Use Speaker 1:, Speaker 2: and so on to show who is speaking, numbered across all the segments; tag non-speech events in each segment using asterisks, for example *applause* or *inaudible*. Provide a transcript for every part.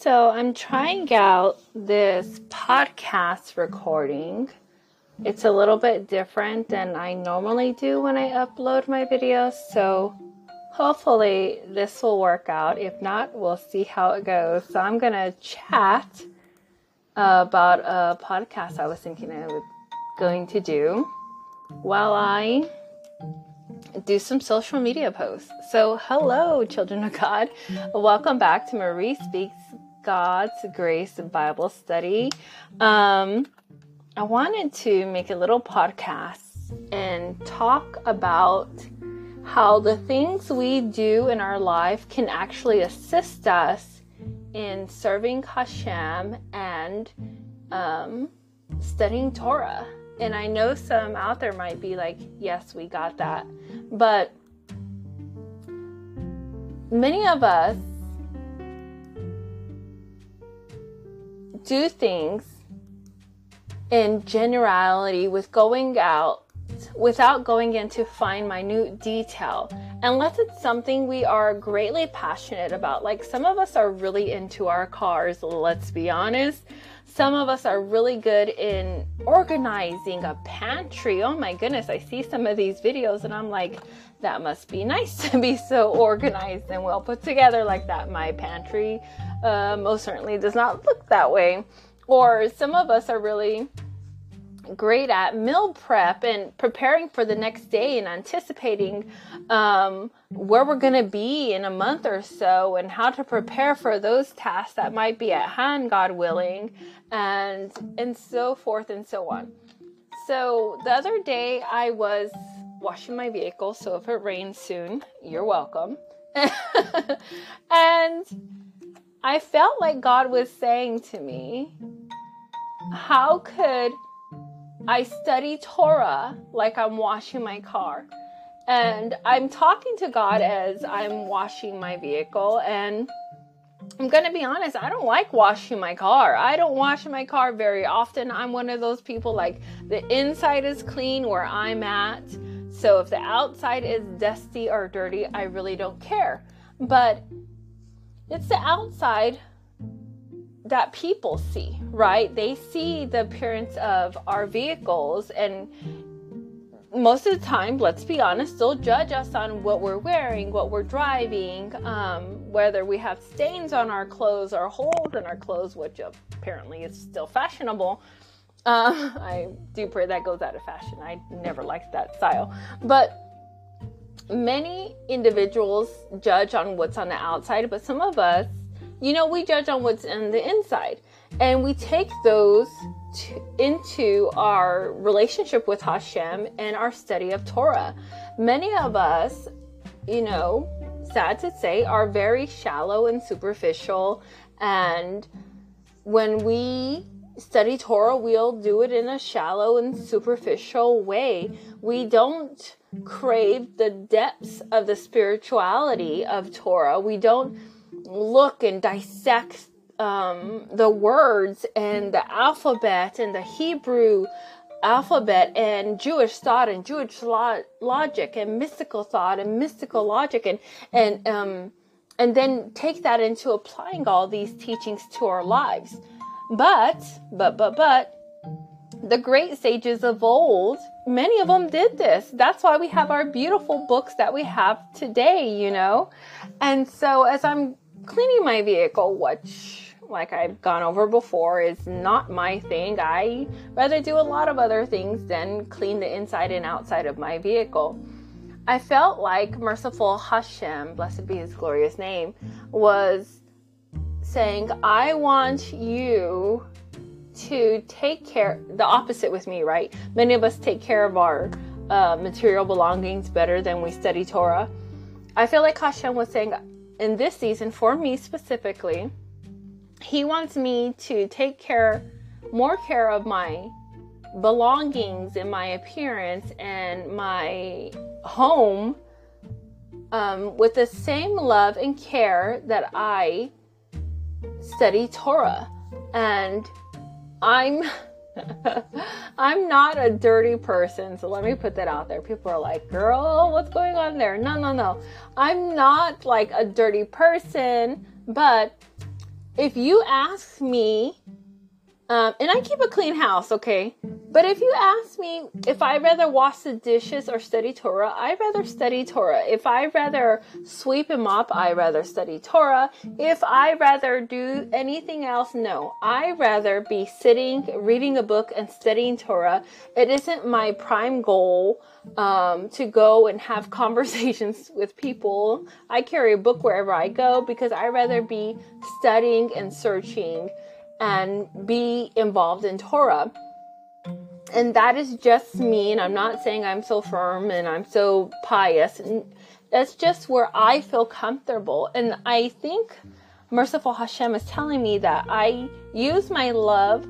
Speaker 1: So I'm trying out this podcast recording. It's a little bit different than I normally do when I upload my videos. So hopefully this will work out. If not, we'll see how it goes. So I'm going to chat about a podcast I was thinking I was going to do while I do some social media posts. So, hello, children of God. Welcome back to Marie Speaks God's Grace Bible Study. Um, I wanted to make a little podcast and talk about how the things we do in our life can actually assist us in serving Hashem and um, studying Torah. And I know some out there might be like, yes, we got that. But many of us do things in generality with going out without going into fine minute detail. Unless it's something we are greatly passionate about. Like some of us are really into our cars let's be honest some of us are really good in organizing a pantry. Oh my goodness i see some of these videos and i'm like that must be nice *laughs* to be so organized and well put together like that. My pantry uh, most certainly does not look that way. Or some of us are really great at meal prep and preparing for the next day and anticipating um, where we're going to be in a month or so and how to prepare for those tasks that might be at hand, God willing, and and so forth and so on. So the other day I was washing my vehicle, so if it rains soon, you're welcome. *laughs* and I felt like God was saying to me, How could I study Torah like I'm washing my car. And I'm talking to God as I'm washing my vehicle. And I'm going to be honest, I don't like washing my car. I don't wash my car very often. I'm one of those people like the inside is clean where I'm at. So if the outside is dusty or dirty, I really don't care. But it's the outside that people see, right? They see the appearance of our vehicles and most of the time, let's be honest, they'll judge us on what we're wearing, what we're driving, um, whether we have stains on our clothes or holes in our clothes, which apparently is still fashionable. Uh, *laughs* I do pray that goes out of fashion. I never liked that style. But many individuals judge on what's on the outside, but some of us you know, we judge on what's in the inside. And we take those to, into our relationship with Hashem and our study of Torah. Many of us, you know, sad to say, are very shallow and superficial. And when we study Torah, we'll do it in a shallow and superficial way. We don't crave the depths of the spirituality of Torah. We don't look and dissect um, the words and the alphabet and the Hebrew alphabet and Jewish thought and Jewish lo- logic and mystical thought and mystical logic and and um, and then take that into applying all these teachings to our lives. But but but but the great sages of old, many of them did this. That's why we have our beautiful books that we have today, you know. And so as I'm cleaning my vehicle, which, like I've gone over before, is not my thing. I rather do a lot of other things than clean the inside and outside of my vehicle. I felt like merciful Hashem, blessed be his glorious name, was saying, I want you to take care, the opposite with me, right? Many of us take care of our uh, material belongings better than we study Torah. I feel like Hashem was saying, in this season, for me specifically, he wants me to take care, more care of my belongings and my appearance and my home um, with the same love and care that I study Torah. And I'm. *laughs* *laughs* I'm not a dirty person, so let me put that out there. People are like, girl, what's going on there? No, no, no. I'm not like a dirty person, but if you ask me, um, and I keep a clean house, okay? But if you ask me if I'd rather wash the dishes or study Torah, I'd rather study Torah. If I'd rather sweep and mop, I'd rather study Torah. If I'd rather do anything else, no. I'd rather be sitting, reading a book, and studying Torah. It isn't my prime goal um, to go and have *laughs* conversations with people. I carry a book wherever I go because I'd rather be studying and searching and be involved in Torah. And that is just me and i'm not saying i'm so firm and i'm so pious. And that's just where i feel comfortable. And i think merciful hashem is telling me that i use my love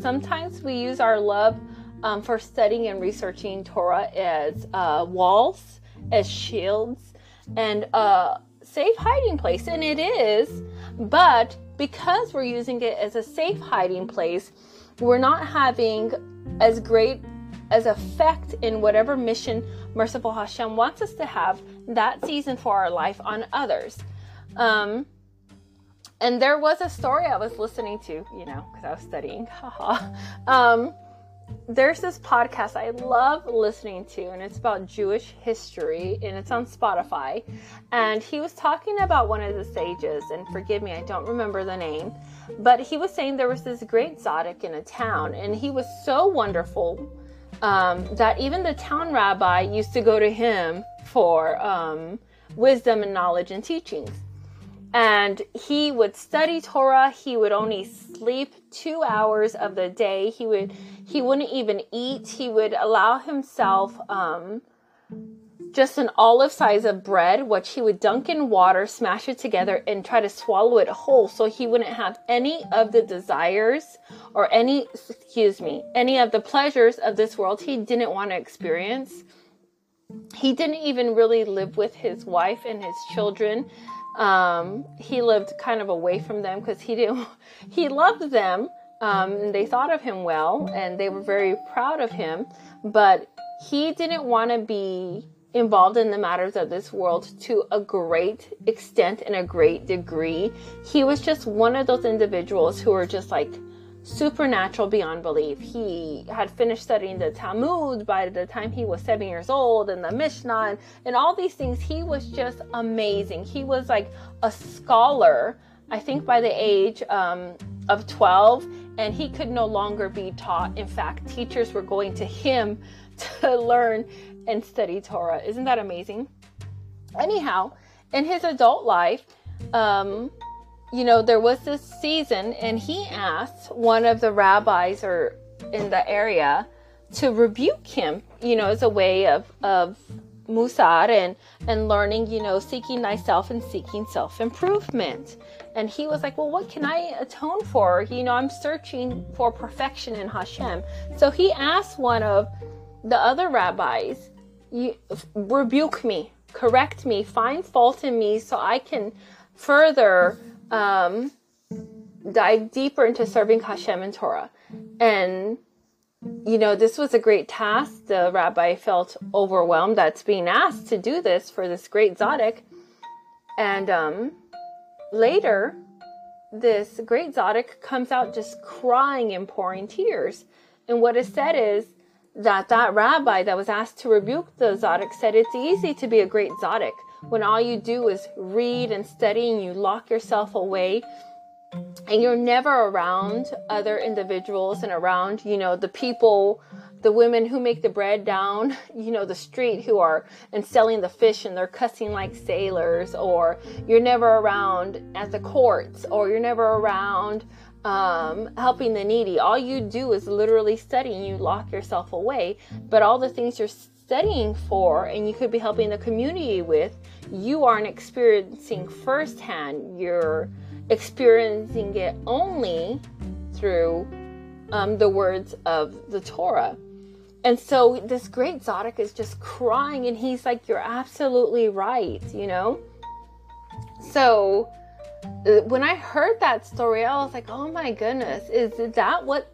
Speaker 1: sometimes we use our love um, for studying and researching torah as uh, walls as shields and a safe hiding place. And it is but because we're using it as a safe hiding place we're not having as great as effect in whatever mission merciful Hashem wants us to have that season for our life on others. Um, and there was a story I was listening to, you know, because I was studying. *laughs* Haha. um, there's this podcast I love listening to, and it's about Jewish history, and it's on Spotify. And he was talking about one of the sages, and forgive me, I don't remember the name, but he was saying there was this great tzaddik in a town, and he was so wonderful um, that even the town rabbi used to go to him for um, wisdom and knowledge and teachings and he would study Torah. He would only sleep two hours of the day. He would he wouldn't even eat. He would allow himself um, just an olive size of bread, which he would dunk in water, smash it together, and try to swallow it whole, so he wouldn't have any of the desires or any excuse me any of the pleasures of this world. He didn't want to experience. He didn't even really live with his wife and his children um, he lived kind of away from them because he didn't. *laughs* He loved them. Um, they thought of him well, and they were very proud of him. But he didn't want to be involved in the matters of this world to a great extent and a great degree. He was just one of those individuals who were just like supernatural beyond belief. He had finished studying the Talmud by the time he was seven years old and the Mishnah and, and all these things. He was just amazing. He was like a scholar, I think, by the age um, of 12, and he could no longer be taught. In fact, teachers were going to him *laughs* to learn and study Torah. Isn't that amazing? Anyhow, in his adult life, um, you know, there was this season, and he asked one of the rabbis or in the area to rebuke him, you know, as a way of of musar and and learning, you know, seeking thyself and seeking self improvement. And he was like, "Well, what can I atone for? You know, I'm searching for perfection in Hashem." So he asked one of the other rabbis, "You rebuke me, correct me, find fault in me, so I can further." Um, dive deeper into serving Hashem and Torah. And, you know, this was a great task. The rabbi felt overwhelmed that's being asked to do this for this great tzaddik. And um, later, this great tzaddik comes out just crying and pouring tears. And what is said is that that rabbi that was asked to rebuke the tzaddik said it's easy to be a great tzaddik when all you do is read and study and you lock yourself away and you're never around other individuals and around, you know, the people, the women who make the bread down, *laughs* you know, the street who are and selling the fish and they're cussing like sailors, or you're never around at the courts, or you're never around um, helping the needy. All you do is literally study and you lock yourself away. But all the things you're studying for and you could be helping the community with, you aren't experiencing firsthand. You're experiencing it only through um, the words of the Torah. And so this great tzaddik is just crying, and he's like, You're absolutely right, you know? So uh, when I heard that story, I was like, Oh my goodness, is that what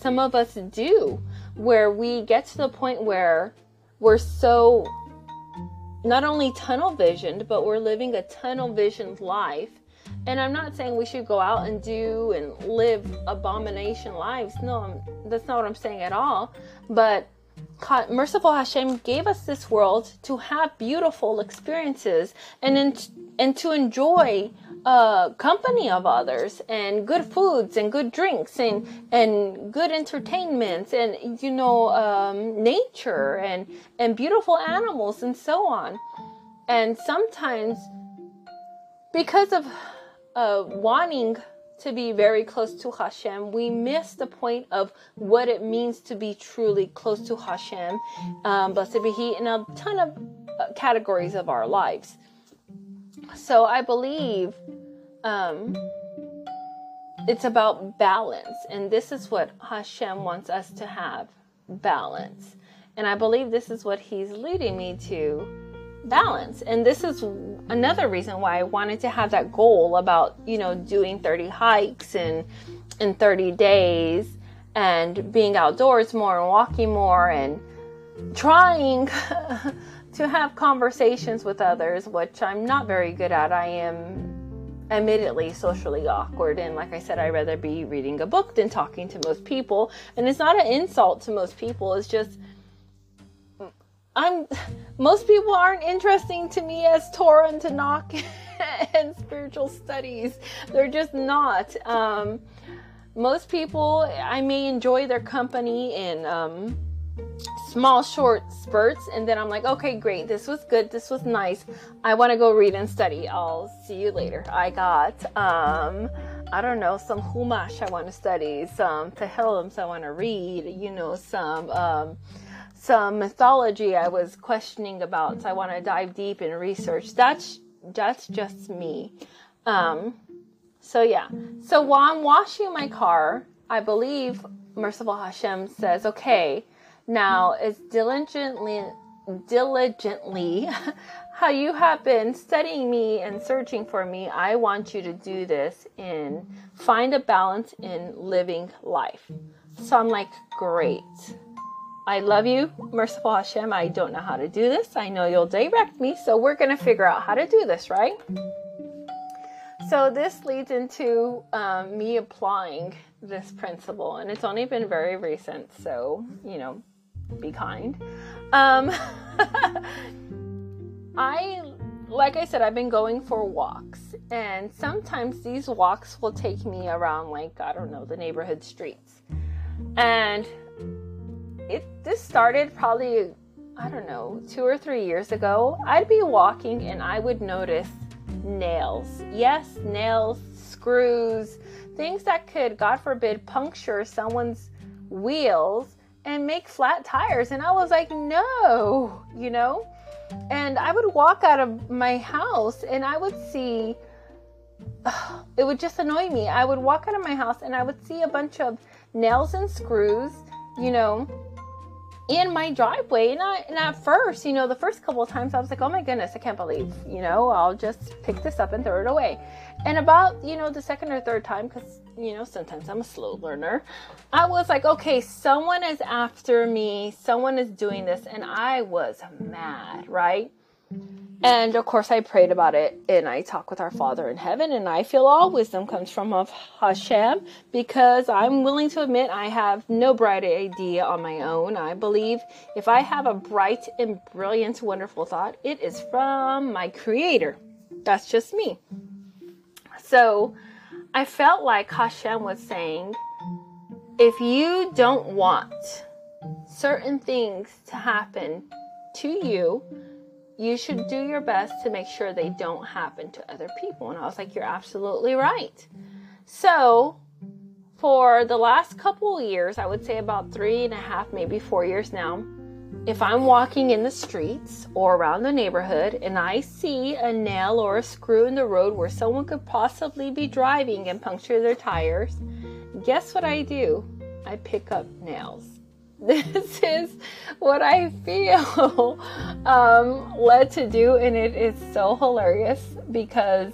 Speaker 1: some of us do? Where we get to the point where we're so not only tunnel visioned, but we're living a tunnel visioned life And I'm not saying we should go out and do and live abomination lives. No, I'm, that's not what I'm saying at all. But merciful Hashem gave us this world to have beautiful experiences and in, and to enjoy company of others and good foods and good drinks and and good entertainments and you know um, nature and and beautiful animals and so on. And sometimes because of uh, wanting to be very close to Hashem, we miss the point of what it means to be truly close to Hashem, um, blessed be He, in a ton of uh, categories of our lives. So I believe um, it's about balance, and this is what Hashem wants us to have balance. And I believe this is what He's leading me to balance. And this is another reason why I wanted to have that goal about, you know, doing 30 hikes in in 30 days and being outdoors more and walking more and trying *laughs* to have conversations with others, which I'm not very good at. I am admittedly socially awkward and like I said I'd rather be reading a book than talking to most people. And it's not an insult to most people. It's just I'm most people aren't interesting to me as Torah and Tanakh *laughs* and spiritual studies. They're just not. Um, most people, I may enjoy their company in um, small, short spurts, and then I'm like, okay, great, this was good, this was nice. I want to go read and study. I'll see you later. I got, um, I don't know, some Humash I want to study, some Tehillims I want to read, you know, some. Um, some mythology I was questioning about. So I want to dive deep in research. That's that's just me. Um, so yeah. So while I'm washing my car, I believe Merciful Hashem says, "Okay, now as diligently, diligently, *laughs* how you have been studying me and searching for me, I want you to do this in find a balance in living life." So I'm like, "Great." I love you, merciful Hashem. I don't know how to do this. I know you'll direct me, so we're going to figure out how to do this, right? So, this leads into um, me applying this principle, and it's only been very recent, so, you know, be kind. Um, *laughs* I, like I said, I've been going for walks, and sometimes these walks will take me around, like, I don't know, the neighborhood streets. And it this started probably I don't know, two or three years ago. I'd be walking and I would notice nails. Yes, nails, screws, things that could, God forbid, puncture someone's wheels and make flat tires. And I was like, no, you know? And I would walk out of my house and I would see, *sighs* it would just annoy me. I would walk out of my house and I would see a bunch of nails and screws, you know, in my driveway. And, I, and at first, you know, the first couple of times I was like, oh my goodness, I can't believe, you know, I'll just pick this up and throw it away. And about, you know, the second or third time, because, you know, sometimes I'm a slow learner, I was like, okay, someone is after me, someone is doing this. And I was mad, right? And of course, I prayed about it and I talk with our Father in heaven, and I feel all wisdom comes from of Hashem because I'm willing to admit I have no bright idea on my own. I believe if I have a bright and brilliant, wonderful thought, it is from my Creator. That's just me. So I felt like Hashem was saying, if you don't want certain things to happen to you, you should do your best to make sure they don't happen to other people. And I was like, You're absolutely right. So, for the last couple of years, I would say about three and a half, maybe four years now, if I'm walking in the streets or around the neighborhood and I see a nail or a screw in the road where someone could possibly be driving and puncture their tires, guess what I do? I pick up nails. *laughs* this is what I feel *laughs* um, led to do, and it is so hilarious because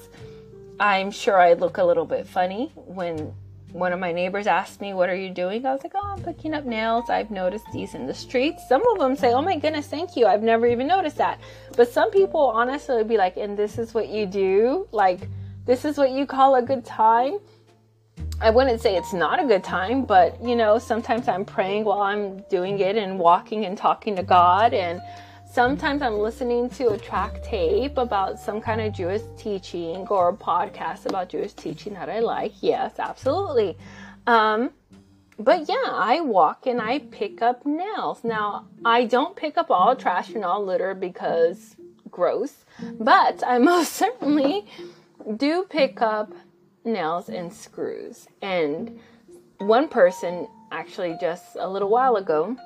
Speaker 1: I'm sure I look a little bit funny when one of my neighbors asked me, What are you doing? I was like, Oh, I'm picking up nails. I've noticed these in the streets. Some of them say, Oh my goodness, thank you. I've never even noticed that. But some people honestly would be like, And this is what you do? Like, this is what you call a good time. I wouldn't say it's not a good time, but you know, sometimes I'm praying while I'm doing it and walking and talking to God. And sometimes I'm listening to a track tape about some kind of Jewish teaching or a podcast about Jewish teaching that I like. Yes, absolutely. Um, but yeah, I walk and I pick up nails. Now, I don't pick up all trash and all litter because gross, but I most *laughs* certainly do pick up nails and screws. And one person actually just a little while ago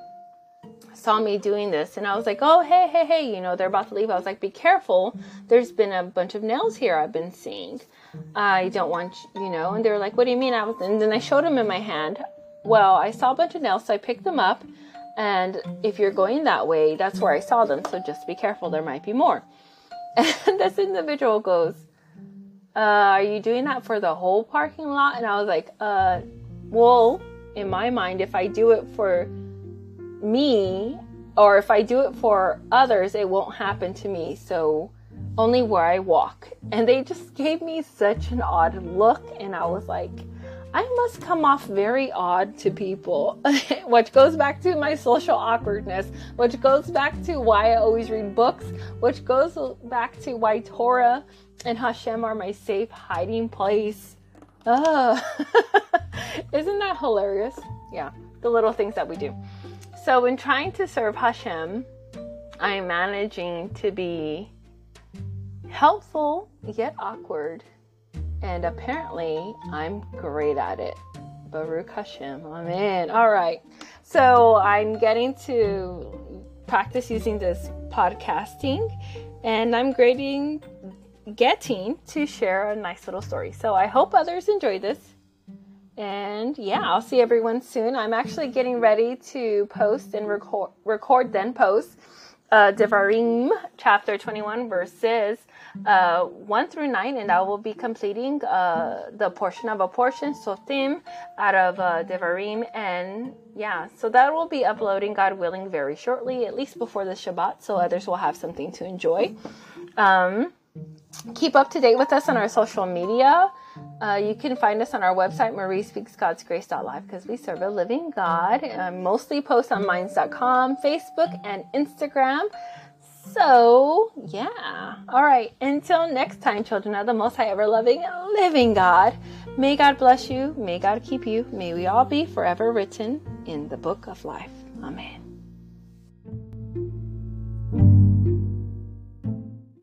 Speaker 1: saw me doing this and I was like, oh, hey, hey, hey, you know, they're about to leave. I was like, be careful. There's been a bunch of nails here I've been seeing. I don't want, you, know, and they were like, what do you mean? I was, and then I showed them in my hand. Well, I saw a bunch of nails, so I picked them up. And if you're going that way, that's where I saw them. So just be careful. There might be more. *laughs* And this individual goes, uh, are you doing that for the whole parking lot? And I was like, uh, well, in my mind, if I do it for me or if I do it for others, it won't happen to me. So only where I walk. And they just gave me such an odd look. And I was like, I must come off very odd to people, *laughs* which goes back to my social awkwardness, which goes back to why I always read books, which goes back to why Torah and Hashem are my safe hiding place. Uh, *laughs* isn't that hilarious? Yeah, the little things that we do. So, in trying to serve Hashem, I'm managing to be helpful yet awkward and apparently I'm great at it. Baruch Hashem. Amen. All right. So I'm getting to practice using this podcasting and I'm grading getting to share a nice little story. So I hope others enjoy this. And yeah, I'll see everyone soon. I'm actually getting ready to post and record, record then post uh, Devarim chapter 21 verses uh, 1 through 9, and I will be completing uh, the portion of a portion, Shoftim, out of uh, Devarim. And yeah, so that will be uploading, God willing, very shortly, at least before the Shabbat, so others will have something to enjoy. Um, keep up to date with us on our social media. Uh, you can find us on our website, mariespeaksgodsgrace.live, because we serve a living God. I mostly post on minds.com, Facebook, and Instagram. So, yeah. All right. Until next time, children of the Most High Ever Loving Living God, may God bless you. May God keep you. May we all be forever written in the book of life. Amen.